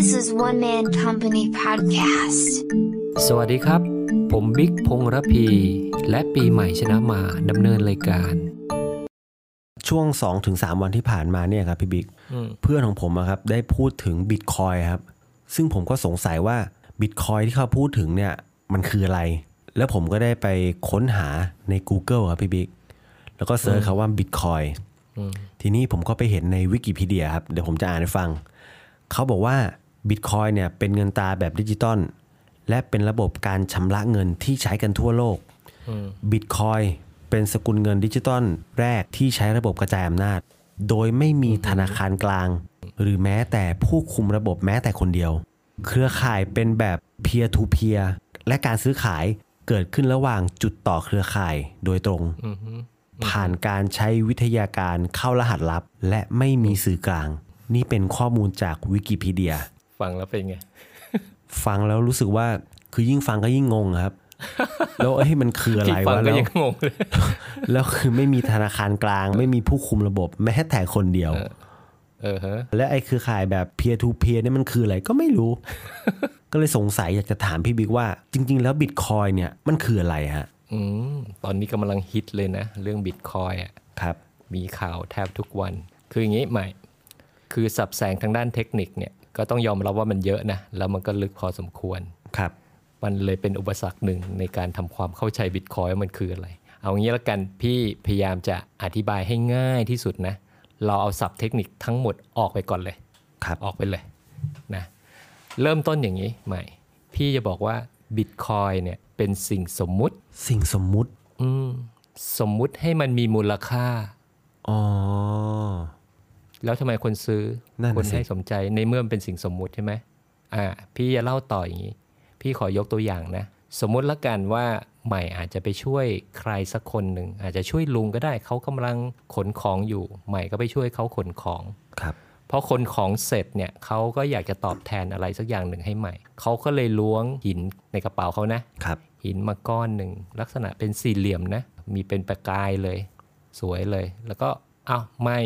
This is One Man Company Podcast. สวัสดีครับ ผมบิ๊กพงษ์ระพี และปีใหม่ชนะมาดำเนินรายการ ช่วง 2-3 วันที่ผ่านมาเนี่ยครับพี่บิ๊กเพื่อนของผมอะครับได้พูดถึงบิตคอยครับ ซึ่งผมก็สงสัยว่าบิตคอยที่เขาพูดถึงเนี่ยมันคืออะไร แล้วผมก็ได้ไปค้นหาใน Google ครับพี่บิ๊กแล้วก็ search คำว่าบิตคอยทีนี้ผมก็ไปเห็นในวิกิพีเดียครับ เดี๋ยวผมจะอ่านให้ฟัง เขาบอกว่า บิตคอยน์เนี่ยเป็นเงินตราแบบดิจิตอลและเป็นระบบการชำระเงินที่ใช้กันทั่วโลกบิตคอยน์เป็นสกุลเงินดิจิตอลแรกที่ใช้ระบบกระจายอำนาจ โดยไม่มีธนาคารกลาง หรือแม้แต่ผู้คุมระบบแม้แต่คนเดียว เครือข่ายเป็นแบบ peer to peer และการซื้อขายเกิดขึ้นระหว่างจุดต่อเครือข่ายโดยตรง ผ่านการใช้วิทยาการเข้ารหัสลับ และไม่มีสื่อกลาง นี่เป็นข้อมูลจากวิกิพีเดีย ฟังแล้วเป็นไง ฟังแล้วรู้สึกว่าคือยิ่งฟังก็ยิ่งงงครับ แล้วเอ้ยมันคืออะไรที่ฟังวะก็แล้วยังงงเลยแล้วคือไม่มีธนาคารกลาง ไม่มีผู้คุมระบบ แม้แต่คนเดียวเออฮะและไอ้เครือข่ายแบบ peer to peer เนี่ยมันคืออะไรก็ไม่รู้ ก็เลยสงสัยอยากจะถามพี่บิ๊กว่า จริง ๆ แล้วบิตคอยเนี่ยมันคืออะไรฮะอืมตอนนี้กำลังฮิตเลยนะ เรื่องบิตคอยอะครับ มีข่าวแทบทุกวัน คืออย่างนี้ใหม่ คือสับแสงทางด้านเทคนิคเนี่ย ก็ต้องยอมรับว่ามันเยอะนะ แล้วมันก็ลึกพอสมควรครับ มันเลยเป็นอุปสรรคหนึ่งในการทำความเข้าใจบิตคอยว่ามันคืออะไร เอางี้ละกันพี่พยายามจะอธิบายให้ง่ายที่สุดนะ เราเอาศัพท์เทคนิคทั้งหมดออกไปก่อนเลยครับออกไปเลยนะเริ่มต้นอย่างนี้ใหม่ พี่จะบอกว่าบิตคอยเนี่ยเป็นสิ่งสมมุติ สิ่งสมมุติ อืมสมมุติให้มันมีมูลค่า อ๋อ แล้วทำไมคนซื้อนั่นน่ะคนสิให้สนใจในเมื่อมันเป็นสิ่งสมมุติใช่ไหมอ่า พี่จะเล่าต่ออย่างนี้ พี่ขอยกตัวอย่างนะ สมมุติละกันว่าใหม่อาจจะไปช่วยใครสักคนหนึ่งอาจจะช่วยลุงก็ได้เขากำลังขนของอยู่ ใหม่ก็ไปช่วยเขาขนของครับพอขนของเสร็จเนี่ยเขาก็อยากจะตอบแทนอะไรสักอย่างหนึ่งให้ใหม่เขาก็เลยล้วงหินในกระเป๋าเขานะครับหินมาก้อนหนึ่งลักษณะเป็นสี่เหลี่ยมนะ มีเป็นประกายเลย สวยเลย แล้วก็เอาไม่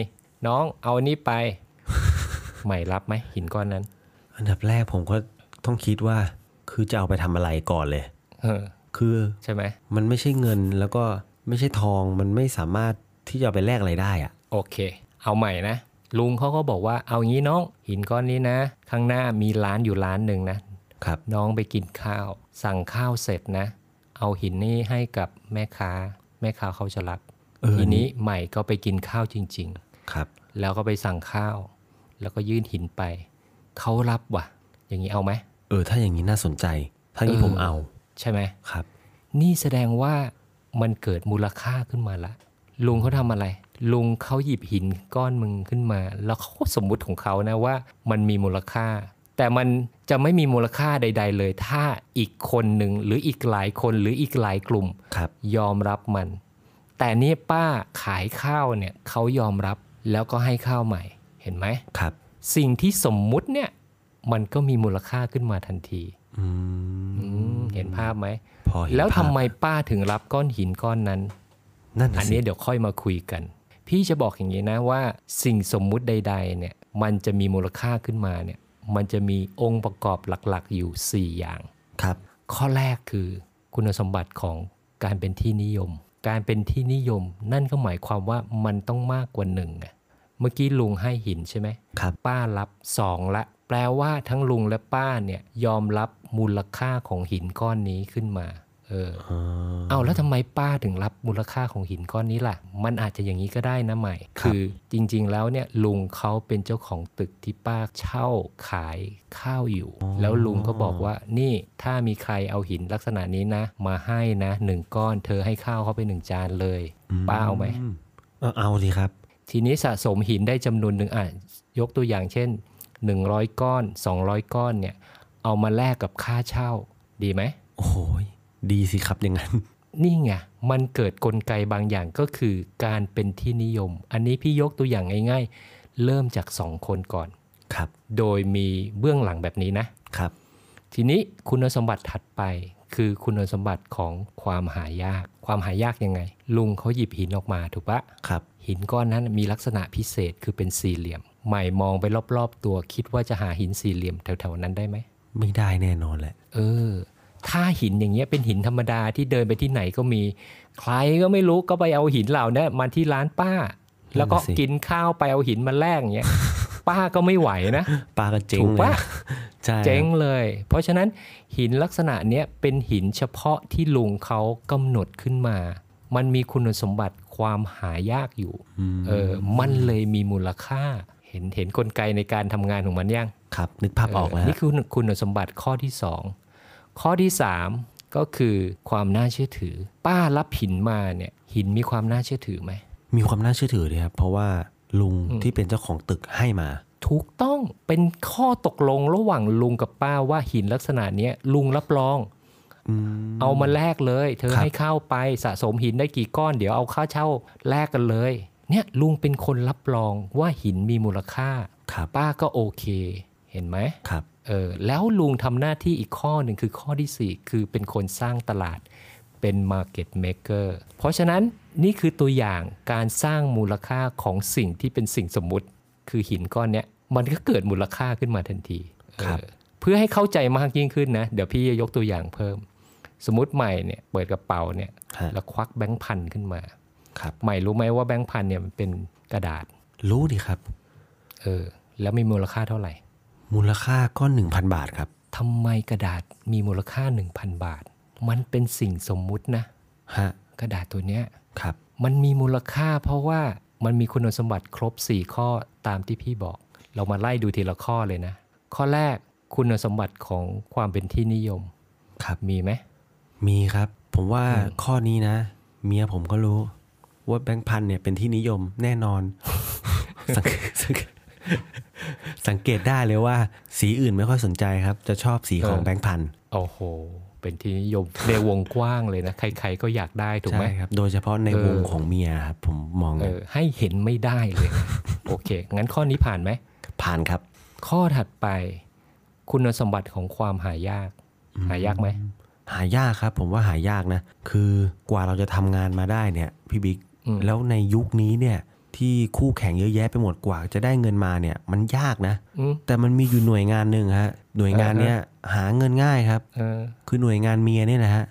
น้องเอาอันนี้ไป ใหม่รับไหมหินก้อนนั้น อันดับแรกผมก็ต้องคิดว่า คือจะเอาไปทำอะไรก่อนเลย เออ คือใช่ไหมมันไม่ใช่เงินแล้วก็ไม่ใช่ทองมันไม่สามารถที่จะเอาไปแลกอะไรได้อะโอเค เอาใหม่นะ ลุงเขาก็บอกว่าเอางี้น้อง หินก้อนนี้นะ ข้างหน้ามีร้านอยู่ร้านหนึ่งนะ ครับ น้องไปกินข้าว สั่งข้าวเสร็จนะ เอาหินนี้ให้กับแม่ค้า แม่ค้าเขาจะรับเออ ทีนี้ใหม่ก็ไปกินข้าวจริง ครับๆแล้วก็ไปสั่งข้าว แล้วก็ยื่นหินไปเขารับว่ะ อย่างนี้เอาไหมเออ ถ้าอย่างนี้น่าสนใจ ถ้างี้เออผมเอา ใช่ไหมครับ นี่แสดงว่ามันเกิดมูลค่าขึ้นมาละลุงเขาทำอะไร ลุงเขาหยิบหินก้อนมึงขึ้นมา แล้วเขาก็สมมุติของเขานะว่า มันมีมูลค่า แต่มันจะไม่มีมูลค่าใด ๆ เลย ถ้าอีกคนหนึ่งหรืออีกหลายคนหรืออีกหลายกลุ่มครับยอมรับมัน แต่นี่ป้าขายข้าวเนี่ยเขายอมรับ แล้วก็ให้ข้าวใหม่เห็นไหมครับ สิ่งที่สมมุติเนี่ยมันก็มีมูลค่าขึ้นมาทันทีอืมอืมเห็นภาพไหมพอเห็นแล้วทำภาพไมป้าถึงรับก้อนหินก้อนนั้นนั่นน่ะอันสินี้เดี๋ยวค่อยมาคุยกัน พี่จะบอกอย่างนี้นะว่า สิ่งสมมุติใด ๆ เนี่ย มันจะมีมูลค่าขึ้นมาเนี่ย มันจะมีองค์ประกอบหลักๆ อยู่ 4 อย่างครับ ข้อแรกคือคุณสมบัติของการเป็นที่นิยม การเป็นที่นิยม นั่นก็หมายความว่ามันต้องมากกว่าหนึ่งอะเมื่อกี้ลุงให้หินใช่ไหมครับป้ารับสองละแปลว่าทั้งลุงและป้าเนี่ยยอมรับมูลค่าของหินก้อนนี้ขึ้นมา เอออ๋อเอาแล้วทำไมป้าถึงรับมูลค่าของหินก้อนนี้ล่ะ มันอาจจะอย่างนี้ก็ได้นะใหม่ คือจริง ๆ แล้วเนี่ยลุงเขาเป็นเจ้าของตึกที่ป้าเช่าขายข้าวอยู่ แล้วลุงก็บอกว่านี่ถ้ามีใครเอาหินลักษณะนี้นะ มาให้นะหนึ่งก้อนเธอให้ข้าวเขาไปหนึ่งจานเลย ป้าเอาไหมอืมเออเอาสิครับ ทีนี้สะสมหินได้จำนวนหนึ่งอะยกตัวอย่างเช่น 100 ก้อน 200 ก้อนเนี่ยเอามาแลกกับค่าเช่าดีไหมโอ้โหย ดีสิครับอย่างนั้น นี่ไงมันเกิดกลไกบางอย่างก็คือการเป็นที่นิยม อันนี้พี่ยกตัวอย่างง่ายๆ เริ่มจากสองคนก่อนครับ โดยมีเบื้องหลังแบบนี้นะครับ ทีนี้คุณสมบัติถัดไปคือคุณสมบัติของความหายาก ความหายากยังไง ลุงเขาหยิบหินออกมาถูกปะครับ หินก้อนนั้นมีลักษณะพิเศษคือเป็นสี่เหลี่ยม ใหม่มองไปรอบๆ ตัวคิดว่าจะหาหินสี่เหลี่ยมแถวๆนั้นได้ไหมไม่ได้แน่นอนแหละ เออ ถ้าหินอย่างเงี้ยเป็นหินธรรมดาที่เดินไปที่ไหนก็มี ใครก็ไม่รู้ก็ไปเอาหินเหล่านี้มาที่ร้านป้า แล้วก็นั่นน่ะสิกินข้าวไปเอาหินมาแลกอย่างเงี้ยป้าก็ไม่ไหวนะปลาก็เจ๊งถูกเลยปะใช่ครับเจ๊งเลย เพราะฉะนั้นหินลักษณะเนี้ยเป็นหินเฉพาะที่ลุงเขากำหนดขึ้นมา มันมีคุณสมบัติความหายากอยู่เออมันเลยมีมูลค่า เห็นเห็นกลไกในการทำงานของมันยังครับ นึกภาพออกแล้วเนี่คือคุณสมบัติข้อที่2 ข้อที่ 3 ก็คือความน่าเชื่อถือ ป้ารับหินมาเนี่ยหินมีความน่าเชื่อถือไหม มีความน่าเชื่อถือเลยครับเพราะว่าลุงที่เป็นเจ้าของตึกให้มา ถูกต้องเป็นข้อตกลงระหว่างลุงกับป้าว่าหินลักษณะเนี้ยลุงรับรองอืมเอามาแลกเลย เธอครับให้เข้าไปสะสมหินได้กี่ก้อน เดี๋ยวเอาค่าเช่าแลกกันเลย เนี่ยลุงเป็นคนรับรองว่าหินมีมูลค่าครับป้าก็โอเค เห็นไหมครับ เออแล้วลุงทำหน้าที่อีกข้อหนึ่งคือข้อที่ 4 คือเป็นคนสร้างตลาดเป็น Market Maker เพราะฉะนั้นนี่คือตัวอย่างการสร้างมูลค่าของสิ่งที่เป็นสิ่งสมมุติ คือหินก้อนเนี้ยมันก็เกิดมูลค่าขึ้นมาทันทีครับเออเพื่อให้เข้าใจมากยิ่งขึ้นนะ เดี๋ยวพี่จะยกตัวอย่างเพิ่ม สมมติใหม่เนี่ยเปิดกระเป๋าเนี่ยฮะแล้วควักแบงค์พันขึ้นมาครับใหม่รู้ไหมว่าแบงค์พันเนี่ยมันเป็นกระดาษ รู้ดิครับเออแล้วมีมูลค่าเท่าไหร่ มูลค่าก็หนึ่งพันบาทครับทำไมกระดาษมีมูลค่า 1,000 บาท มันเป็นสิ่งสมมุตินะฮะกระดาษตัวเนี้ยครับมันมีมูลค่าเพราะว่ามันมีคุณสมบัติครบ 4 ข้อตามที่พี่บอก เรามาไล่ดูทีละข้อเลยนะ ข้อแรกคุณสมบัติของความเป็นที่นิยมครับมีไหมมีครับ ผมว่าข้อนี้นะ เมียผมก็รู้ ว่าแบงค์พันเนี่ยเป็นที่นิยมแน่นอน สังสังสังเกตได้เลยว่า สีอื่นไม่ค่อยสนใจครับ จะชอบสีของแบงค์พันโอ้โห เป็นที่นิยมในวงกว้างเลยนะ ใครๆก็อยากได้ถูกไหมใช่ครับ โดยเฉพาะในเออวงของเมียครับผมมองเออให้เห็นไม่ได้เลยนะโอเค งั้นข้อนี้ผ่านไหม ผ่านครับ ข้อถัดไป คุณสมบัติของความหายาก หายากไหมหายากครับ ผมว่าหายากนะ คือกว่าเราจะทำงานมาได้เนี่ยพี่บิ๊กอืมแล้วในยุคนี้เนี่ย ที่คู่แข่งเยอะแยะไปหมดกว่า จะได้เงินมาเนี่ยมันยากนะอืมแต่มันมีอยู่หน่วยงานหนึ่งฮะ หน่วยงานเนี้ยหาเงินง่ายครับเออคือหน่วยงานเมียนี่แหละฮะ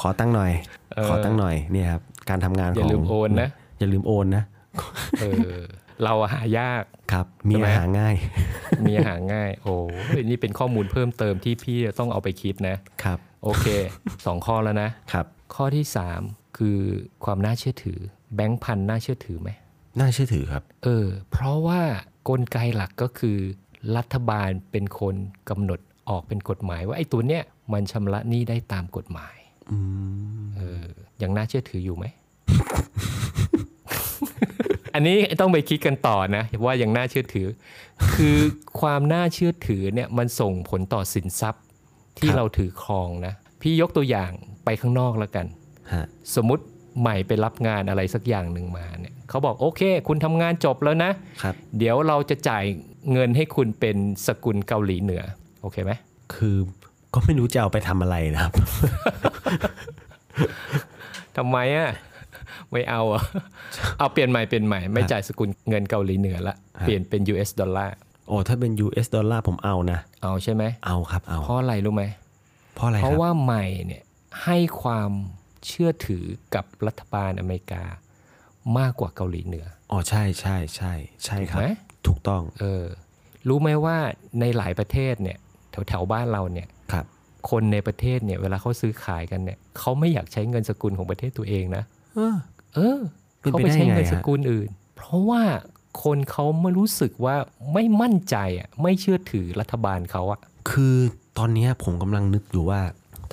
ขอตั้งค์หน่อยเออขอตั้งค์หน่อยเนี่ยครับ การทำงานอขย่าองลืมโอนนะอย่าลืมโอนนะเออเราอะหายากครับเมียใช่ไหมหาง่ายมีหาง่าย โอ้ยนี่เป็นข้อมูลเพิ่มเติมที่พี่จะต้องเอาไปคิดนะครับ โอเคสองข้อแล้วนะครับ ข้อที่สาม คือความน่าเชื่อถือ แบงค์พันน่าเชื่อถือไหมน่าเชื่อถือครับ เออ เพราะว่ากลไกหลักก็คือ รัฐบาลเป็นคนกำหนดออกเป็นกฎหมาย ว่าไอ้ตัวเนี้ยมันชำระหนี้ได้ตามกฎหมายอืมเออยังน่าเชื่อถืออยู่ไหม อันนี้ต้องไปคิดกันต่อนะ ว่ายังน่าเชื่อถือ คือความน่าเชื่อถือเนี่ยมันส่งผลต่อสินทรัพย์ที่เราถือครองนะ พี่ยกตัวอย่างไปข้างนอกแล้วกันฮะ สมมติใหม่ไปรับงานอะไรสักอย่างหนึ่งมาเนี่ยเขาบอกโอเค คุณทำงานจบแล้วนะครับเดี๋ยวเราจะจ่ายเงินให้คุณเป็นสกุลเกาหลีเหนือ โอเคไหม คือก็ไม่รู้จะเอาไปทำอะไรนะครับทำไมอะไม่เอาอะเอาเปลี่ยนใหม่เปลี่ยนใหม่ไม่จ่ายสกุลเงินเกาหลีเหนือละฮะเปลี่ยนเป็น US ดอลลาร์โอ้ถ้าเป็น US ดอลลาร์ผมเอานะ เอาใช่ไหมเอาครับเอาเพราะอะไรรู้ไหมเพราะอะไรเพคราะรับว่าใหม่เนี่ยให้ความ เชื่อถือกับรัฐบาลอเมริกามากกว่าเกาหลีเหนือ อ๋อใช่ใช่ใช่ใช่ครับไหมถูกต้องเออรู้ไหมว่าในหลายประเทศเนี่ยแถวแถวๆบ้านเราเนี่ยครับ คนในประเทศเนี่ยเวลาเขาซื้อขายกันเนี่ยเขาไม่อยากใช้เงินสกุลของประเทศตัวเองนะ เออ เออเป็นเขาไปไปได้ใช้ไงเงินฮะสกุลอื่น เพราะว่าคนเขาไม่รู้สึกว่าไม่มั่นใจอะไม่เชื่อถือรัฐบาลเขาอะคือตอนเนี้ยผมกำลังนึกอยู่ว่า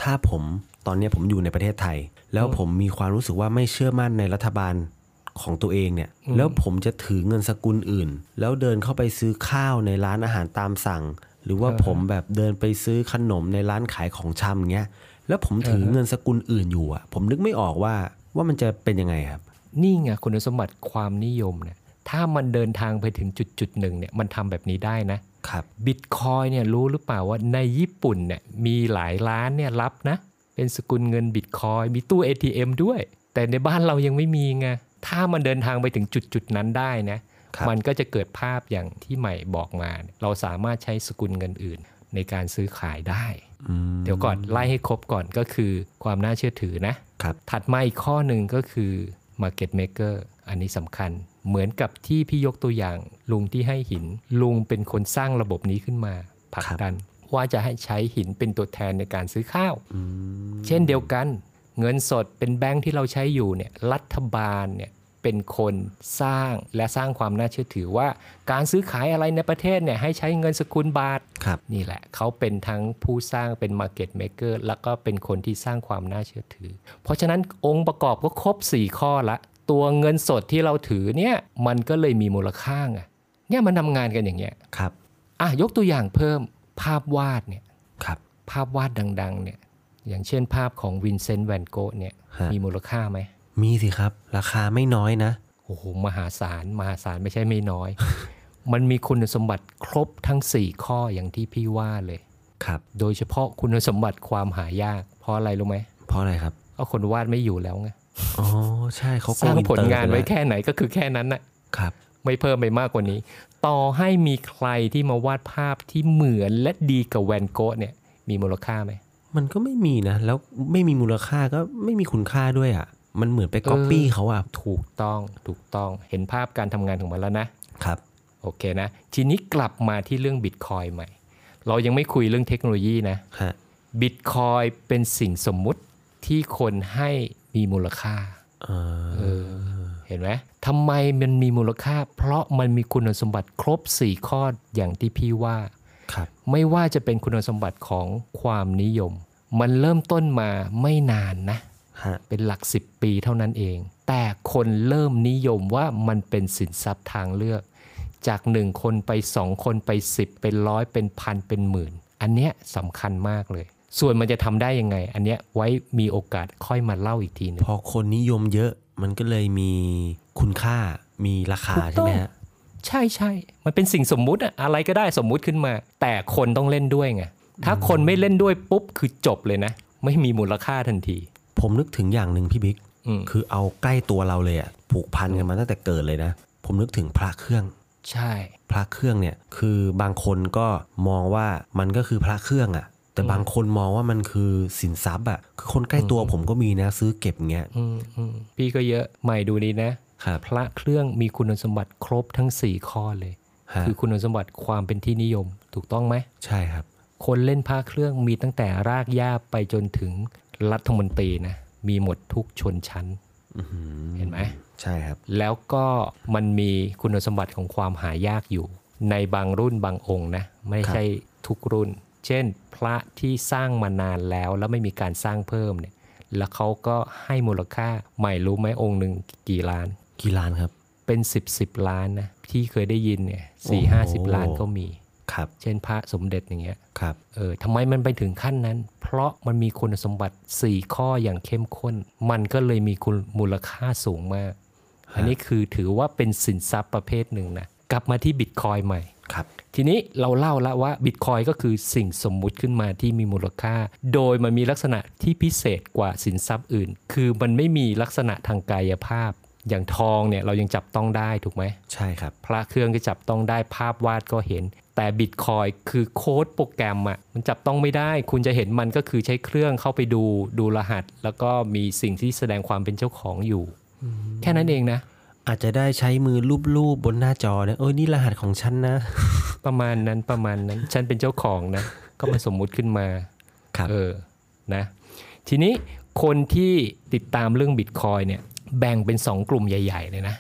ถ้าผมตอนเนี้ยผมอยู่ในประเทศไทย แล้วผมมีความรู้สึกว่าไม่เชื่อมั่นในรัฐบาลของตัวเองเนี่ย แล้วผมจะถือเงินสกุลอื่น แล้วเดินเข้าไปซื้อข้าวในร้านอาหารตามสั่ง หรือว่าผมแบบเดินไปซื้อขนมในร้านขายของชำอย่างเงี้ย แล้วผมถือเงินสกุลอื่นอยู่อะ ผมนึกไม่ออกว่าว่ามันจะเป็นยังไงครับ นี่ไงคุณสมบัติความนิยมเนี่ย ถ้ามันเดินทางไปถึงจุดจุดๆหนึ่งเนี่ย มันทำแบบนี้ได้นะครับบิตคอยเนี่ยรู้หรือเปล่าว่าในญี่ปุ่นเนี่ยมีหลายร้านเนี่ยรับนะ เป็นสกุลเงินบิตคอยมีตู้ ATM ด้วย แต่ในบ้านเรายังไม่มีไงถ้ามันเดินทางไปถึงจุดจุดๆนั้นได้นะครับมันก็จะเกิดภาพอย่างที่ใหม่บอกมา เราสามารถใช้สกุลเงินอื่น ในการซื้อขายได้อืมเดี๋ยวก่อนไล่ให้ครบก่อนก็คือความน่าเชื่อถือนะครับถัดมาอีกข้อหนึ่งก็คือ Market Maker อันนี้สำคัญเหมือนกับที่พี่ยกตัวอย่างลุงที่ให้หิน ลุงเป็นคนสร้างระบบนี้ขึ้นมาผลักดัน ว่าจะให้ใช้หินเป็นตัวแทนในการซื้อข้าวอืมเช่นเดียวกัน เงินสดเป็นแบงค์ที่เราใช้อยู่เนี่ยรัฐบาลเนี่ยเป็นคนสร้างและสร้างความน่าเชื่อถือว่า การซื้อขายอะไรในประเทศเนี่ยให้ใช้เงินสกุลบาทครับนี่แหละ เขาเป็นทั้งผู้สร้างเป็น Market Maker แล้วก็เป็นคนที่สร้างความน่าเชื่อถือ เพราะฉะนั้นองค์ประกอบก็ครบ 4 ข้อละ ตัวเงินสดที่เราถือเนี่ยมันก็เลยมีมูลค่าไงเนี่ยมันทำงานกันอย่างเงี้ยครับอะยกตัวอย่างเพิ่ม ภาพวาดเนี่ยครับภาพวาดดัง ๆ เนี่ย อย่างเช่นภาพของวินเซนต์แวนโกะเนี่ยฮะมีมูลค่าไหม มีสิครับ ราคาไม่น้อยนะ โอ้โห มหาศาล มหาศาลไม่ใช่ไม่น้อย มันมีคุณสมบัติครบทั้ง 4 ข้ออย่างที่พี่ว่าเลย ครับ โดยเฉพาะคุณสมบัติความหายาก เพราะอะไรรู้ไหม เพราะอะไรครับก็คนวาดไม่อยู่แล้วไง อ๋อ ใช่เขาสร้างโกอิผลเตอร์งานไว้ปล้วแค่ไหนก็คือแค่นั้นน่ะ ครับ ไม่เพิ่มไปมากกว่านี้ ต่อให้มีใครที่มาวาดภาพที่เหมือนและดีกับแวนโกะเนี่ย มีมูลค่าไหม มันก็ไม่มีนะ แล้วไม่มีมูลค่าก็ไม่มีคุณค่าด้วยอะ มันเหมือนไปก๊อปปี้เขาอะ ถูกต้องถูกต้องเห็นภาพการทำงานของมันแล้วนะ ครับ โอเคนะ ทีนี้กลับมาที่เรื่องบิตคอยใหม่ เรายังไม่คุยเรื่องเทคโนโลยีนะฮะบิตคอยเป็นสิ่งสมมุติที่คนให้มีมูลค่าเอ่อ เออเห็นไหมทำไมมันมีมูลค่า เพราะมันมีคุณสมบัติครบ 4 ข้ออย่างที่พี่ว่าครับไม่ว่าจะเป็นคุณสมบัติของความนิยม มันเริ่มต้นมาไม่นานนะฮะเป็นหลัก 10 ปีเท่านั้นเอง แต่คนเริ่มนิยมว่ามันเป็นสินทรัพย์ทางเลือก จากหนึ่งคนไปสองคนไป 10 เป็นร้อยเป็นพันเป็นหมื่น อันเนี้ยสำคัญมากเลย ส่วนมันจะทำได้ยังไง อันเนี้ยไว้มีโอกาสค่อยมาเล่าอีกทีหนึงพอคนนิยมเยอะ มันก็เลยมีคุณค่ามีราคาถูกต้องใช่ไหมฮะใช่ใช่ มันเป็นสิ่งสมมุติอะอะไรก็ได้สมมุติขึ้นมา แต่คนต้องเล่นด้วยไง ถ้าคนไม่เล่นด้วยปุ๊บคือจบเลยนะ ไม่มีมูลค่าทันที ผมนึกถึงอย่างหนึ่งพี่บิ๊กอืมคือเอาใกล้ตัวเราเลยอะผูกพันกันมาตั้งแต่เกิดเลยนะ ผมนึกถึงพระเครื่อง ใช่ พระเครื่องเนี่ยคือบางคนก็มองว่ามันก็คือพระเครื่องอะ่ะ แต่บางคนมองว่ามันคือสินทรัพย์อะ่ะคือคนใกล้ตัวผมก็มีนะ ซื้อเก็บเงี้ยอืมอืมพี่ก็เยอะใหม่ดูดีนะครับพระเครื่องมีคุณสมบัติครบทั้ง 4 ข้อเลยฮะคือคุณสมบัติความเป็นที่นิยม ถูกต้องไหมใช่ครับ คนเล่นพระเครื่องมีตั้งแต่รากหญ้าไปจนถึงรัฐมนตรีนะมีหมดทุกชนชั้นอื้อหือเห็นไหมใช่ครับ แล้วก็มันมีคุณสมบัติของความหายากอยู่ ในบางรุ่นบางองค์นะ ไม่ใช่ทุกรุ่น เช่น พระที่สร้างมานานแล้วแล้วไม่มีการสร้างเพิ่มเนี่ย แล้วเขาก็ให้มูลค่าใหม่รู้ไหมองค์หนึ่งกี่ล้าน กี่ล้านครับ เป็น10บสล้านนะที่เคยได้ยินเนี่ยสี่โอ้ห้าโหสิบล้านก็มีครับ เช่นพระสมเด็จอย่างเงี้ยครับเออทำไมมันไปถึงขั้นนั้น เพราะมันมีคุณสมบัติ 4 ข้ออย่างเข้มข้น มันก็เลยมีคุณมูลค่าสูงมาก อันนี้คือถือว่าเป็นสินทรัพย์ประเภทหนึ่งนะกลับมาที่บิตคอยใหม่ ครับทีนี้เราเล่าแล้วว่าบิตคอยก็คือสิ่งสมมุติขึ้นมาที่มีมูลค่า โดยมันมีลักษณะที่พิเศษกว่าสินทรัพย์อื่น คือมันไม่มีลักษณะทางกายภาพ อย่างทองเนี่ยเรายังจับต้องได้ถูกไหมใช่ครับ พระเครื่องก็จับต้องได้ภาพวาดก็เห็น แต่บิตคอยคือโค้ดโปรแกรมอะมันจับต้องไม่ได้ คุณจะเห็นมันก็คือใช้เครื่องเข้าไปดูดูรหัส แล้วก็มีสิ่งที่แสดงความเป็นเจ้าของอยู่ แค่นั้นเองนะ อาจจะได้ใช้มือลูบๆบนหน้าจอเนี่ยเออนี่รหัสของฉันนะ ประมาณนั้นประมาณนั้น ฉันเป็นเจ้าของนะ ก็มาสมมุติขึ้นมาครับเออนะ ทีนี้คนที่ติดตามเรื่องบิตคอยเนี่ยแบ่งเป็น 2 กลุ่มใหญ่ ๆ เลยนะ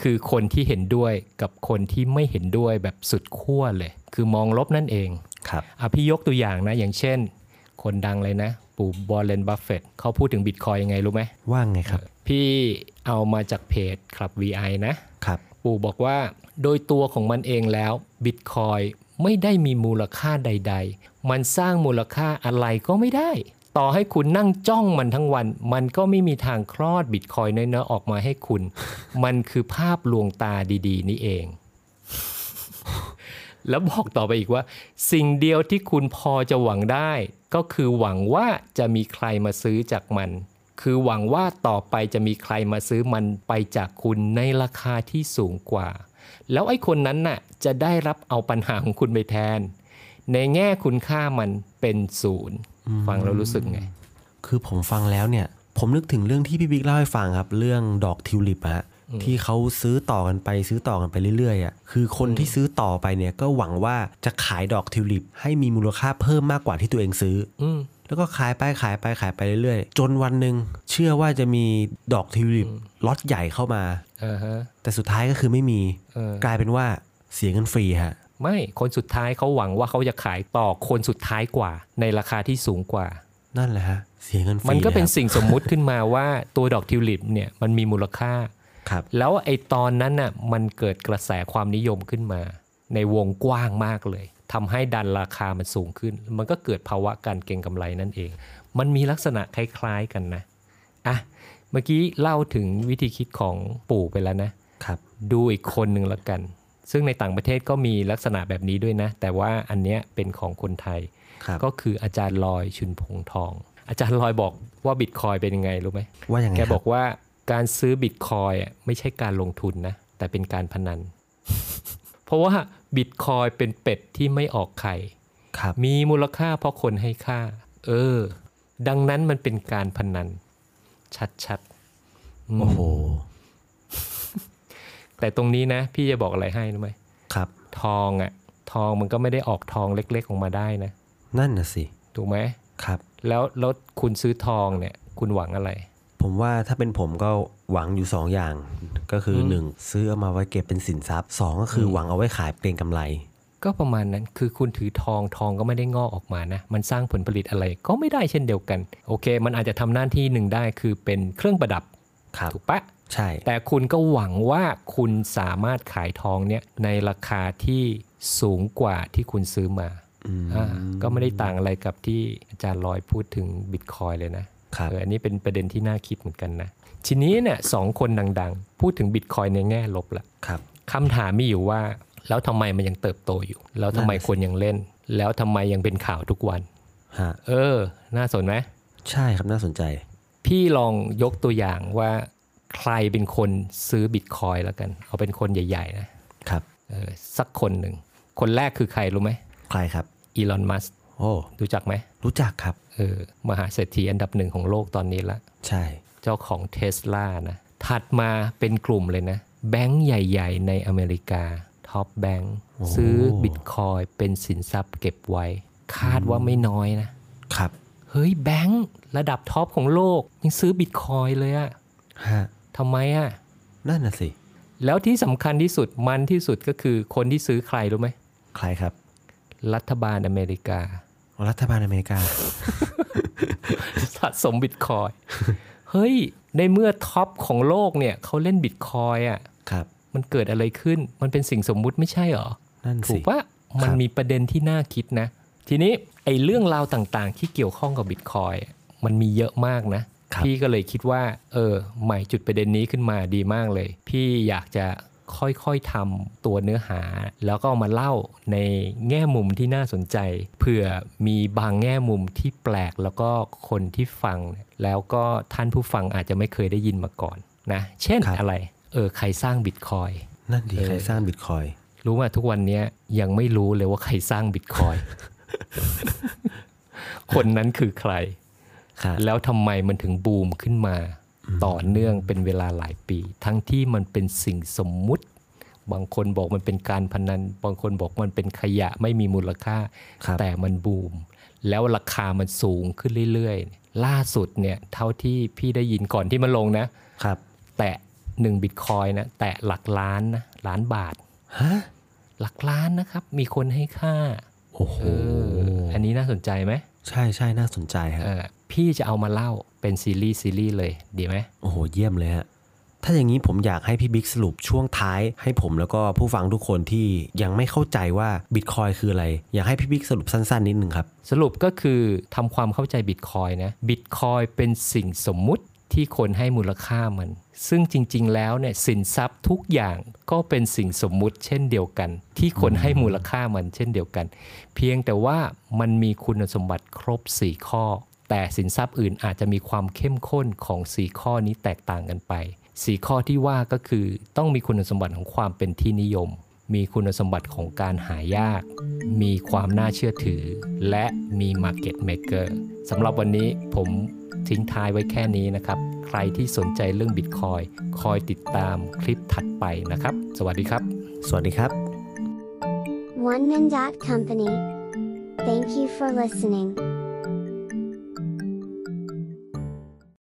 คือคนที่เห็นด้วยกับคนที่ไม่เห็นด้วยแบบสุดขั้วเลย คือมองลบนั่นเองครับอะพี่ยกตัวอย่างนะ อย่างเช่น คนดังเลยนะ ปู่วอร์เรนบัฟเฟตต์เขาพูดถึงบิตคอยน์ยังไงรู้ไหมว่างไงครับ พี่เอามาจากเพจคลับ VI นะครับปู่บอกว่าโดยตัวของมันเองแล้วบิตคอยน์ไม่ได้มีมูลค่าใด ๆ มันสร้างมูลค่าอะไรก็ไม่ได้ ต่อให้คุณนั่งจ้องมันทั้งวัน มันก็ไม่มีทางคลอดบิตคอยน์น้อยๆออกมาให้คุณ มันคือภาพลวงตาดี ๆ นี่เอง แล้วบอกต่อไปอีกว่า สิ่งเดียวที่คุณพอจะหวังได้ ก็คือหวังว่าจะมีใครมาซื้อจากมัน คือหวังว่าต่อไปจะมีใครมาซื้อมันไปจากคุณในราคาที่สูงกว่า แล้วไอ้คนนั้นน่ะจะได้รับเอาปัญหาของคุณไปแทน ในแง่คุณค่ามันเป็นศูนย์ฟังแล้วรู้สึกไง คือผมฟังแล้วเนี่ย ผมนึกถึงเรื่องที่พี่บิ๊กเล่าให้ฟังครับ เรื่องดอกทิวลิปอะที่เขาซื้อต่อกันไปซื้อต่อกันไปเรื่อยๆอะคือคนที่ซื้อต่อไปเนี่ยก็หวังว่าจะขายดอกทิวลิป ให้มีมูลค่าเพิ่มมากกว่าที่ตัวเองซื้ออืม แล้วก็ขายไปขายไปขายไปเรื่อยๆ จนวันหนึ่งเชื่อว่าจะมีดอกทิวลิปล็อตใหญ่เข้ามาอ่าฮะแต่สุดท้ายก็คือไม่มีเออกลายเป็นว่าเสียเงินฟรีฮะไม่คนสุดท้ายเขาหวังว่าเขาจะขายต่อคนสุดท้ายกว่า ในราคาที่สูงกว่านั่นแหละฮะเสียเงินฟรีมันก็เป็นลยสิ่งสมมุติขึ้นมาว่าตัวดอกทิวลิปเนี่ยมันมีมูลค่าครับแล้วไอ้ตอนนั้นน่ะมันเกิดกระแสความนิยมขึ้นมา ในวงกว้างมากเลย ทำให้ดันราคามันสูงขึ้น มันก็เกิดภาวะการเก็งกำไรนั่นเอง มันมีลักษณะคล้ายๆกันนะอะเมื่อกี้เล่าถึงวิธีคิดของปู่ไปแล้วนะครับดูอีกคนหนึ่งละกัน ซึ่งในต่างประเทศก็มีลักษณะแบบนี้ด้วยนะ แต่ว่าอันเนี้ยเป็นของคนไทยครับก็คืออาจารย์ลอยชุนพงทอง อาจารย์ลอยบอกว่าบิตคอยเป็นยังไงรู้ไหมว่ายังไงแกครับบอกว่าการซื้อบิตคอยอะไม่ใช่การลงทุนนะแต่เป็นการพนัน เพราะว่าบิตคอยเป็นเป็ดที่ไม่ออกไข่ครับมีมูลค่าเพราะคนให้ค่า เออ ดังนั้นมันเป็นการพนัน ชัดๆอืมโอ้โห แต่ตรงนี้นะ พี่จะบอกอะไรให้รู้ไหมครับ ทองอะ ทองมันก็ไม่ได้ออกทองเล็ก ๆ ออกมาได้นะ นั่นน่ะสิ ถูกไหมครับ แล้วแล้วคุณซื้อทองเนี่ย คุณหวังอะไร ผมว่าถ้าเป็นผมก็หวังอยู่สองอย่าง ก็คืออหนึ่งซื้อเอามาไว้เก็บเป็นสินทรัพย์สองก็คือหวังเอาไว้ขายเก็งกำไร ก็ประมาณนั้นคือคุณถือทองทองก็ไม่ได้งอกออกมานะ มันสร้างผลผลิตอะไรก็ไม่ได้เช่นเดียวกัน โอเค มันอาจจะทำหน้าที่หนึ่งได้คือเป็นเครื่องประดับครับถูกปะใช่ แต่คุณก็หวังว่าคุณสามารถขายทองเนี่ยในราคาที่สูงกว่าที่คุณซื้อมาอืมอ่าก็ไม่ได้ต่างอะไรกับที่อาจารย์ลอยพูดถึงบิตคอยเลยนะครับเอออันนี้เป็นประเด็นที่น่าคิดเหมือนกันนะทีนี้เนี่ยสองคนดังๆ พูดถึงบิตคอยในแง่ลบละครับคำถามมีอยู่ว่า แล้วทำไมมันยังเติบโตอยู่ แล้วทำไมนั่นน่ะสิคนยังเล่น แล้วทำไมยังเป็นข่าวทุกวันฮะเออ น่าสนไหมใช่ครับน่าสนใจ พี่ลองยกตัวอย่างว่าใครเป็นคนซื้อบิตคอยแล้วกัน เอาเป็นคนใหญ่ ๆ นะครับเออสักคนหนึ่ง คนแรกคือใครรู้ไหม ใครครับ อีลอน มัสก์ โอ้ รู้จักไหม รู้จักครับเออมหาเศรษฐีอันดับหนึ่งของโลกตอนนี้ละใช่ เจ้าของเทสลานะ ถัดมาเป็นกลุ่มเลยนะ แบงก์ใหญ่ ๆ ในอเมริกา top แบงก์ซื้อบิตคอยน์เป็นสินทรัพย์เก็บไว้ คาดว่าไม่น้อยนะ ครับ เฮ้ยแบงก์ระดับ top ของโลกยังซื้อบิตคอยน์เลยอะฮะทำไมอะนั่นน่ะสิ แล้วที่สำคัญที่สุดมันที่สุดก็คือคนที่ซื้อใครรู้ไหมใครครับ รัฐบาลอเมริกา รัฐบาลอเมริกา สะสมบิตคอยเฮ้ย ในเมื่อท็อปของโลกเนี่ยเขาเล่นบิตคอยอะครับ มันเกิดอะไรขึ้นมันเป็นสิ่งสมมุติไม่ใช่เหรอนั่นถูสิกปะมันมีประเด็นที่น่าคิดนะ ทีนี้ไอ้เรื่องราวต่างๆ ที่เกี่ยวข้องกับบิตคอยมันมีเยอะมากนะครับพี่ก็เลยคิดว่า เออ ใหม่จุดประเด็นนี้ขึ้นมาดีมากเลย พี่อยากจะ ค่อยๆทำตัวเนื้อหา แล้วก็เอามาเล่าในแง่มุมที่น่าสนใจเผื่อมีบางแง่มุมที่แปลกแล้วก็คนที่ฟัง แล้วก็ท่านผู้ฟังอาจจะไม่เคยได้ยินมาก่อนนะเช่นอะไรเออใครสร้างบิตคอยนั่นดีเออใครสร้างบิตคอยรู้ว่าทุกวันเนี้ยยังไม่รู้เลยว่าใครสร้างบิตคอยคนนั้นคือใครครับแล้วทำไมมันถึงบูมขึ้นมา ต่อเนื่องเป็นเวลาหลายปี ทั้งที่มันเป็นสิ่งสมมุติ บางคนบอกมันเป็นการพนัน บางคนบอกมันเป็นขยะไม่มีมูลค่าครับแต่มันบูม แล้วราคามันสูงขึ้นเรื่อยๆ ล่าสุดเนี่ยเท่าที่พี่ได้ยินก่อนที่มันลงนะครับ แตะหนึ่งบิตคอยนะแตะหลักล้านนะล้านบาทฮะหลักล้านนะครับ มีคนให้ค่าโอ้โหเอออันนี้น่าสนใจไหมใช่ใช่น่าสนใจฮะเออ พี่จะเอามาเล่าเป็นซีรีส์ซีรีส์เลยดีไหมโอ้โหเยี่ยมเลยฮะถ้าอย่างนี้ผมอยากให้พี่บิ๊กสรุปช่วงท้ายให้ผมแล้วก็ผู้ฟังทุกคนที่ยังไม่เข้าใจว่าบิตคอยคืออะไร อยากให้พี่บิ๊กสรุปสั้นๆนิดนึงครับ สรุปก็คือทำความเข้าใจบิตคอยนะบิตคอยเป็นสิ่งสมมุติที่คนให้มูลค่ามัน ซึ่งจริง ๆ แล้วเนี่ยสินทรัพย์ทุกอย่างก็เป็นสิ่งสมมุติเช่นเดียวกัน ที่คนให้มูลค่ามันเช่นเดียวกัน เพียงแต่ว่ามันมีคุณสมบัติครบ 4 ข้อ แต่สินทรัพย์อื่นอาจจะมีความเข้มข้นของ 4 ข้อนี้แตกต่างกันไป 4 ข้อที่ว่าก็คือต้องมีคุณสมบัติของความเป็นที่นิยม มีคุณสมบัติของการหายาก มีความน่าเชื่อถือ และมี Market Maker สำหรับวันนี้ผมทิ้งท้ายไว้แค่นี้นะครับ ใครที่สนใจเรื่อง Bitcoin คอยติดตามคลิปถัดไปนะครับ สวัสดีครับ สวัสดีครับ One Man Dot Company. Thank you for listening.